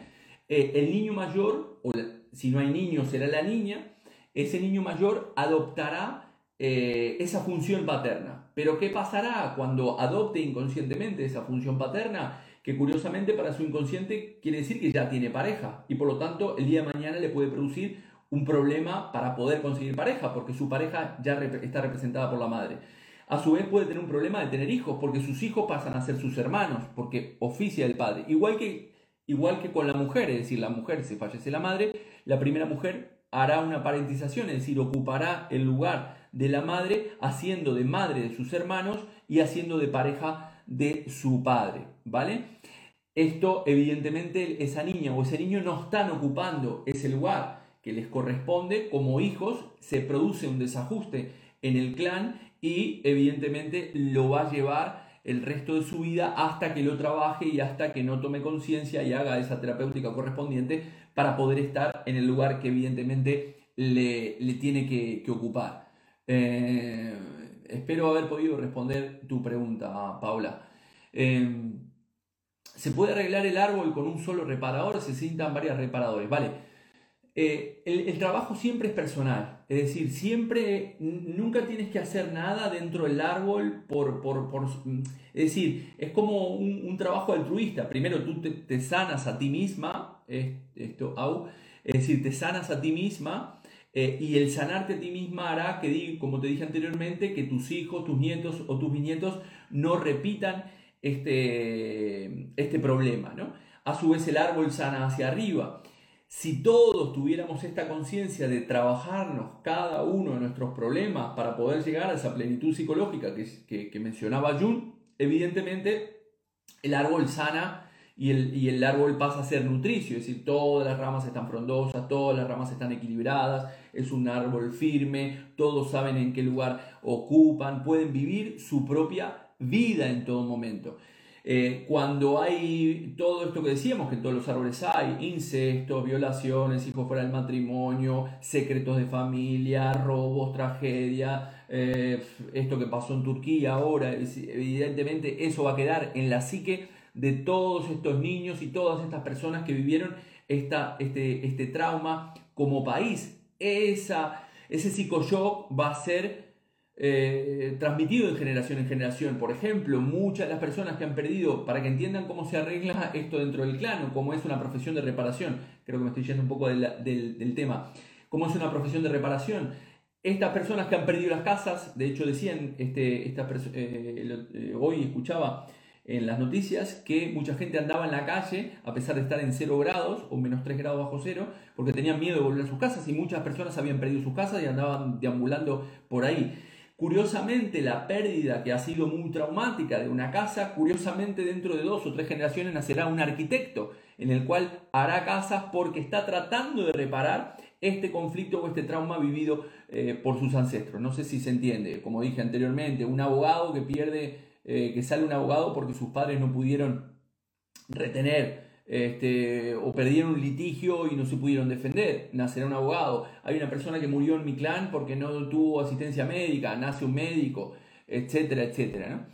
eh, el niño mayor, o si no hay niño será la niña, ese niño mayor adoptará eh, esa función paterna. Pero ¿qué pasará cuando adopte inconscientemente esa función paterna? Que curiosamente para su inconsciente quiere decir que ya tiene pareja y por lo tanto el día de mañana le puede producir un problema para poder conseguir pareja, porque su pareja ya está representada por la madre. A su vez puede tener un problema de tener hijos, porque sus hijos pasan a ser sus hermanos, porque oficia el padre. Igual que, igual que con la mujer, es decir, la mujer, se fallece la madre, la primera mujer hará una parentización, es decir, ocupará el lugar de la madre, haciendo de madre de sus hermanos y haciendo de pareja de su padre, ¿vale? Esto, evidentemente, esa niña o ese niño no están ocupando ese lugar que les corresponde como hijos, se produce un desajuste en el clan y evidentemente lo va a llevar el resto de su vida hasta que lo trabaje y hasta que no tome conciencia y haga esa terapéutica correspondiente para poder estar en el lugar que evidentemente le, tiene que, ocupar. Eh, espero haber podido responder tu pregunta, Paula. Eh, ¿Se puede arreglar el árbol con un solo reparador? Se necesitan varios reparadores. Vale. Eh, el, trabajo siempre es personal, es decir, siempre, nunca tienes que hacer nada dentro del árbol por, por, por es decir, es como un, trabajo altruista, primero tú te, sanas a ti misma, esto, es decir, te sanas a ti misma eh, y el sanarte a ti misma hará que, como te dije anteriormente, que tus hijos, tus nietos o tus bisnietos no repitan este, este problema, ¿no? A su vez el árbol sana hacia arriba. Si todos tuviéramos esta conciencia de trabajarnos cada uno de nuestros problemas para poder llegar a esa plenitud psicológica que, que, mencionaba Jun, evidentemente el árbol sana y el, y el, árbol pasa a ser nutricio, es decir, todas las ramas están frondosas, todas las ramas están equilibradas, es un árbol firme, todos saben en qué lugar ocupan, pueden vivir su propia vida en todo momento. Eh, cuando hay todo esto que decíamos, que en todos los árboles hay incestos, violaciones, hijos fuera del matrimonio, secretos de familia, robos, tragedia, eh, esto que pasó en Turquía ahora, evidentemente eso va a quedar en la psique de todos estos niños y todas estas personas que vivieron esta, este, este trauma como país. Esa, ese psicoshock va a ser eh, transmitido de generación en generación. Por ejemplo, muchas de las personas que han perdido, para que entiendan cómo se arregla esto dentro del clan o cómo es una profesión de reparación, creo que me estoy yendo un poco del, del, tema, cómo es una profesión de reparación. Estas personas que han perdido las casas, de hecho decían, este, esta eh, eh, hoy escuchaba en las noticias que mucha gente andaba en la calle a pesar de estar en 0 grados o menos 3 grados bajo cero porque tenían miedo de volver a sus casas y muchas personas habían perdido sus casas y andaban deambulando por ahí. Curiosamente, la pérdida que ha sido muy traumática de una casa, curiosamente dentro de dos o tres generaciones nacerá un arquitecto en el cual hará casas porque está tratando de reparar este conflicto o este trauma vivido eh, por sus ancestros. No sé si se entiende, como dije anteriormente, un abogado que pierde, eh, que sale un abogado porque sus padres no pudieron retener este, o perdieron un litigio y no se pudieron defender, nacerá un abogado. Hay una persona que murió en mi clan porque no tuvo asistencia médica, nace un médico, etcétera, etcétera. ¿no?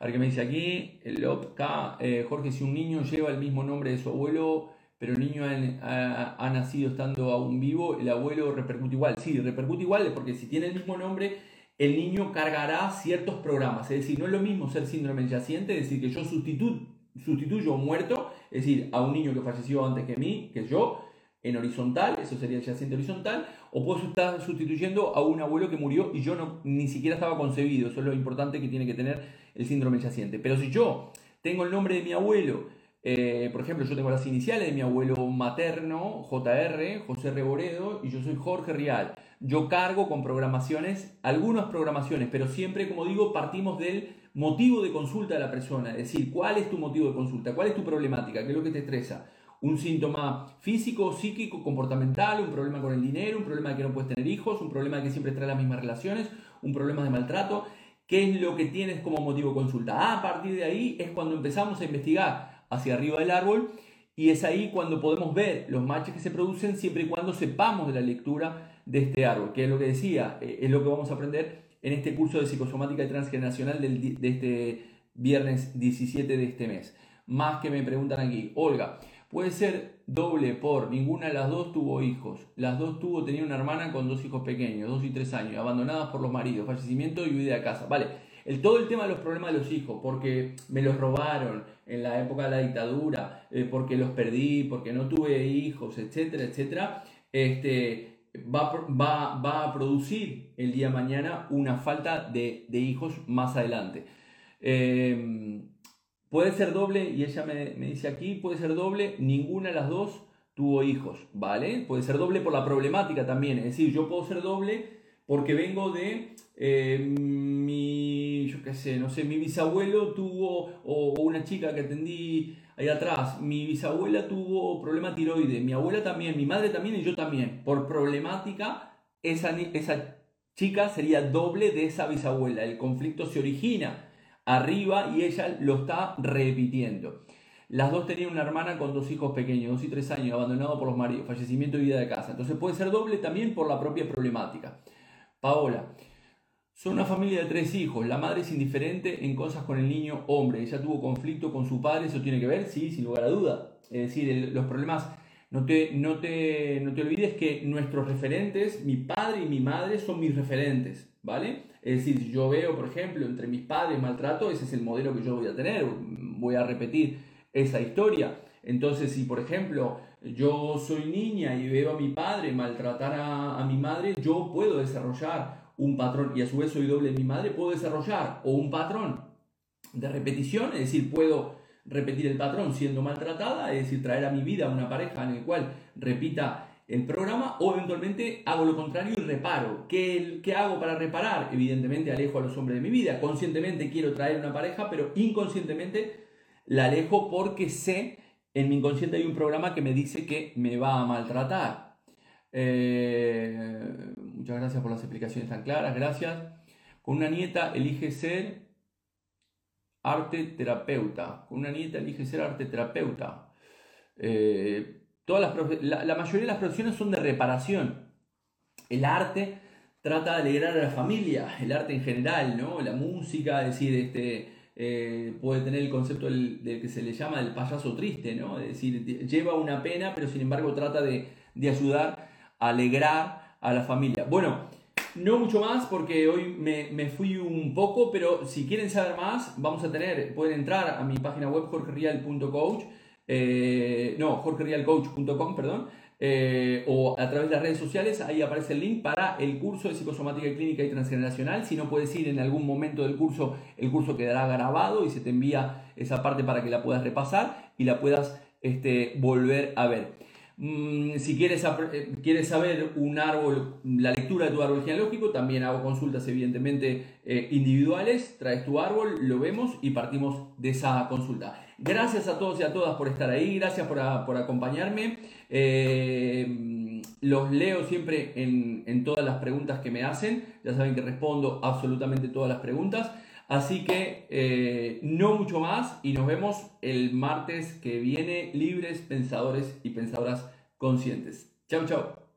A ver qué me dice aquí, el K, eh, Jorge, si un niño lleva el mismo nombre de su abuelo, pero el niño ha, nacido estando aún vivo, el abuelo repercute igual. Sí, repercute igual porque si tiene el mismo nombre, el niño cargará ciertos programas. Es decir, no es lo mismo ser síndrome yaciente, es decir, que yo sustituyo sustituyo muerto, es decir, a un niño que falleció antes que mí, que yo, en horizontal, eso sería el yaciente horizontal, o puedo estar sustituyendo a un abuelo que murió y yo no, ni siquiera estaba concebido, eso es lo importante que tiene que tener el síndrome yaciente. Pero si yo tengo el nombre de mi abuelo, eh, por ejemplo, yo tengo las iniciales de mi abuelo materno, JR, José Reboredo, y yo soy Jorge Rial. Yo cargo con programaciones, algunas programaciones, pero siempre, como digo, partimos del motivo de consulta de la persona, es decir, cuál es tu motivo de consulta, cuál es tu problemática, qué es lo que te estresa. Un síntoma físico, psíquico, comportamental, un problema con el dinero, un problema de que no puedes tener hijos, un problema de que siempre trae las mismas relaciones, un problema de maltrato. ¿Qué es lo que tienes como motivo de consulta? Ah, a partir de ahí es cuando empezamos a investigar hacia arriba del árbol y es ahí cuando podemos ver los matches que se producen siempre y cuando sepamos de la lectura de este árbol, que es lo que decía, eh, es lo que vamos a aprender en este curso de psicosomática transgeneracional de este viernes 17 de este mes. Más que me preguntan aquí, Olga, Puede ser doble por ninguna de las dos tuvo hijos. Las dos tuvo, tenía una hermana con dos hijos pequeños, dos y tres años, abandonadas por los maridos, fallecimiento y huida de casa. Vale, el, todo el tema de los problemas de los hijos, porque me los robaron en la época de la dictadura, eh, porque los perdí, porque no tuve hijos, etcétera, etcétera, este, va, va, va a producir el día de mañana una falta de, de hijos más adelante. Eh, Puede ser doble, y ella me, dice aquí, puede ser doble, ninguna de las dos tuvo hijos, ¿vale? Puede ser doble por la problemática también, es decir, yo puedo ser doble porque vengo de eh, mi, yo qué sé, no sé, mi bisabuelo tuvo, o, una chica que atendí ahí atrás, mi bisabuela tuvo problema tiroides, mi abuela también, mi madre también y yo también. Por problemática, esa, esa chica sería doble de esa bisabuela, el conflicto se origina arriba y ella lo está repitiendo. Las dos tenían una hermana con dos hijos pequeños, dos y tres años, abandonado por los maridos, fallecimiento y vida de casa. Entonces puede ser doble también por la propia problemática. Paola, son una familia de tres hijos. La madre es indiferente en cosas con el niño hombre. Ella tuvo conflicto con su padre, ¿eso tiene que ver? Sí, sin lugar a duda. Es decir, los problemas, no te, no, te, no te olvides que nuestros referentes, mi padre y mi madre, son mis referentes, ¿vale? Es decir, yo veo, por ejemplo, entre mis padres maltrato, ese es el modelo que yo voy a tener, voy a repetir esa historia. Entonces, si por ejemplo yo soy niña y veo a mi padre maltratar a, mi madre, yo puedo desarrollar un patrón, y a su vez soy doble de mi madre, puedo desarrollar o un patrón de repetición, es decir, puedo repetir el patrón siendo maltratada, es decir, traer a mi vida una pareja en el cual repita el programa o eventualmente hago lo contrario y reparo. ¿Qué, ¿Qué, hago para reparar? Evidentemente alejo a los hombres de mi vida. Conscientemente quiero traer una pareja, pero inconscientemente la alejo porque sé, en mi inconsciente hay un programa que me dice que me va a maltratar. Eh, muchas gracias por las explicaciones tan claras, gracias. Con una nieta elige ser arte terapeuta. Con una nieta elige ser arte terapeuta. Eh, la, mayoría de las profesiones son de reparación. El arte trata de alegrar a la familia, el arte en general, ¿no? La música, es decir, este, eh, puede tener el concepto del, que se le llama el payaso triste, ¿no? Es decir, lleva una pena, pero sin embargo trata de, ayudar a alegrar a la familia. Bueno, no mucho más porque hoy me, me, fui un poco, pero si quieren saber más, vamos a tener, pueden entrar a mi página web jorgerial.coach eh, no, jorgerialcoach.com, perdón, eh, o a través de las redes sociales, ahí aparece el link para el curso de psicosomática clínica y transgeneracional. Si no puedes ir en algún momento del curso, el curso quedará grabado y se te envía esa parte para que la puedas repasar y la puedas este, volver a ver. Mm, si quieres, eh, quieres, saber un árbol, la lectura de tu árbol genealógico, también hago consultas evidentemente individuales, traes tu árbol, lo vemos y partimos de esa consulta. Gracias a todos y a todas por estar ahí, gracias por, acompañarme. Eh, los leo siempre en, todas las preguntas que me hacen, ya saben que respondo absolutamente todas las preguntas. Así que eh, no mucho más y nos vemos el martes que viene libres pensadores y pensadoras conscientes. Chao, chao.